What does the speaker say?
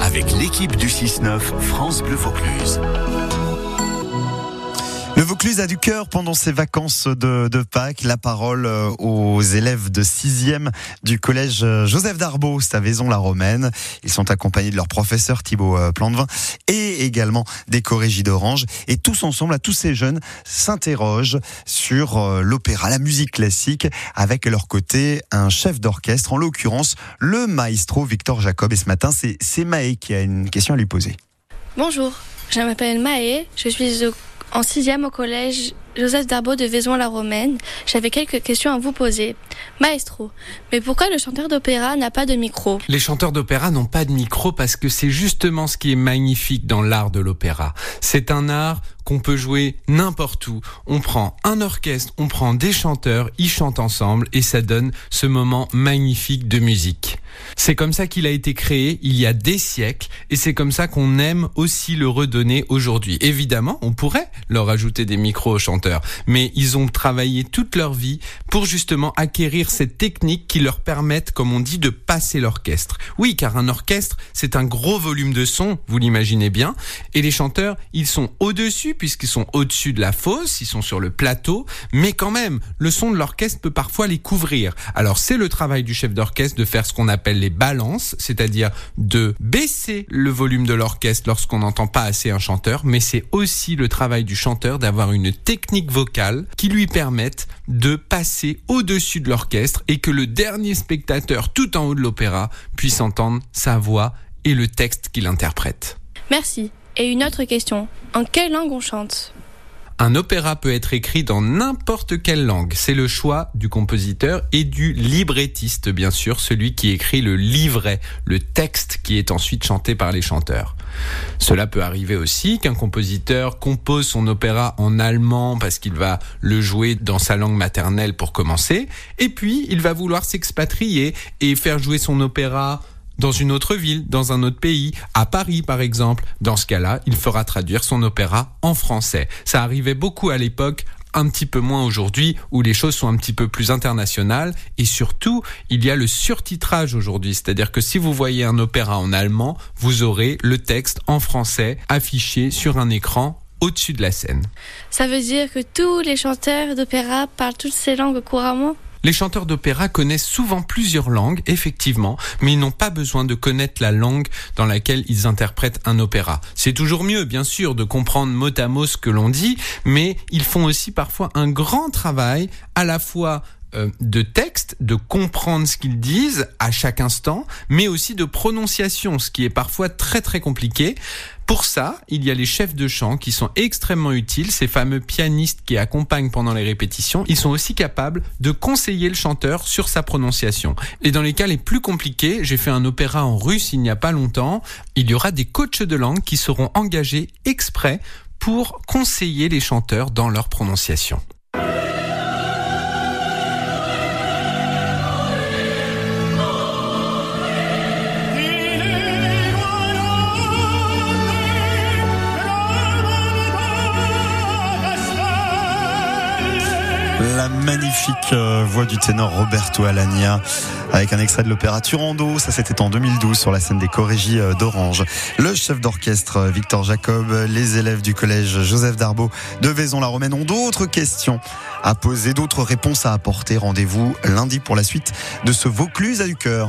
avec l'équipe du 6-9 France Bleu Vaucluse. Le Vaucluse a du cœur pendant ses vacances de, Pâques. La parole euh, aux élèves de 6e du collège euh, Joseph Darbeau, à Vaison-la-Romaine. Ils sont accompagnés de leur professeur Thibaut euh, Plantevin et également des chorégies d'Orange. Et tous ensemble, à tous ces jeunes, s'interrogent sur l'opéra, la musique classique, avec à leur côté un chef d'orchestre, en l'occurrence le maestro Victor Jacob. Et ce matin, c'est Maë qui a une question à lui poser. Bonjour, je m'appelle Maë, je suis au en sixième au collège Joseph Darbo de Vaison-la-Romaine, j'avais quelques questions à vous poser. Maestro, mais pourquoi le chanteur d'opéra n'a pas de micro? Les chanteurs d'opéra n'ont pas de micro parce que c'est justement ce qui est magnifique dans l'art de l'opéra. C'est un art qu'on peut jouer n'importe où. On prend un orchestre, on prend des chanteurs, ils chantent ensemble et ça donne ce moment magnifique de musique. C'est comme ça qu'il a été créé il y a des siècles et c'est comme ça qu'on aime aussi le redonner aujourd'hui. Évidemment, on pourrait leur ajouter des micros aux chanteurs, mais ils ont travaillé toute leur vie pour justement acquérir cette technique qui leur permette, comme on dit, de passer l'orchestre. Oui, car un orchestre, c'est un gros volume de son, vous l'imaginez bien, et les chanteurs, ils sont au-dessus puisqu'ils sont au-dessus de la fosse, ils sont sur le plateau, mais quand même, le son de l'orchestre peut parfois les couvrir. Alors c'est le travail du chef d'orchestre de faire ce qu'on appelle les balances, c'est-à-dire de baisser le volume de l'orchestre lorsqu'on n'entend pas assez un chanteur, mais c'est aussi le travail du chanteur d'avoir une technique vocale qui lui permette de passer au-dessus de l'orchestre et que le dernier spectateur tout en haut de l'opéra puisse entendre sa voix et le texte qu'il interprète. Merci. Et une autre question. En quelle langue on chante? Un opéra peut être écrit dans n'importe quelle langue. C'est le choix du compositeur et du librettiste, bien sûr, celui qui écrit le livret, le texte qui est ensuite chanté par les chanteurs. Cela peut arriver aussi qu'un compositeur compose son opéra en allemand parce qu'il va le jouer dans sa langue maternelle pour commencer, et puis il va vouloir s'expatrier et faire jouer son opéra dans une autre ville, dans un autre pays, à Paris par exemple. Dans ce cas-là, il fera traduire son opéra en français. Ça arrivait beaucoup à l'époque un petit peu moins aujourd'hui où les choses sont un petit peu plus internationales et surtout il y a le surtitrage aujourd'hui c'est-à-dire que si vous voyez un opéra en allemand vous aurez le texte en français affiché sur un écran au-dessus de la scène. Ça veut dire que tous les chanteurs d'opéra parlent toutes ces langues couramment? Les chanteurs d'opéra connaissent souvent plusieurs langues, effectivement, mais ils n'ont pas besoin de connaître la langue dans laquelle ils interprètent un opéra. C'est toujours mieux, bien sûr, de comprendre mot à mot ce que l'on dit, mais ils font aussi parfois un grand travail à la fois de texte, de comprendre ce qu'ils disent à chaque instant, mais aussi de prononciation, ce qui est parfois très très compliqué. Pour ça, il y a les chefs de chant qui sont extrêmement utiles, ces fameux pianistes qui accompagnent pendant les répétitions. Ils sont aussi capables de conseiller le chanteur sur sa prononciation. Et dans les cas les plus compliqués, j'ai fait un opéra en russe il n'y a pas longtemps, il y aura des coachs de langue qui seront engagés exprès pour conseiller les chanteurs dans leur prononciation. La magnifique euh, voix du ténor Roberto Alagna avec un extrait de l'opéra Turando. Ça, c'était en 2012 sur la scène des Corégies euh, d'Orange. Le chef d'orchestre euh, Victor Jacob, les élèves du collège Joseph Darbeau de Vaison-la-Romaine ont d'autres questions à poser, d'autres réponses à apporter. Rendez-vous lundi pour la suite de ce Vaucluse à du cœur.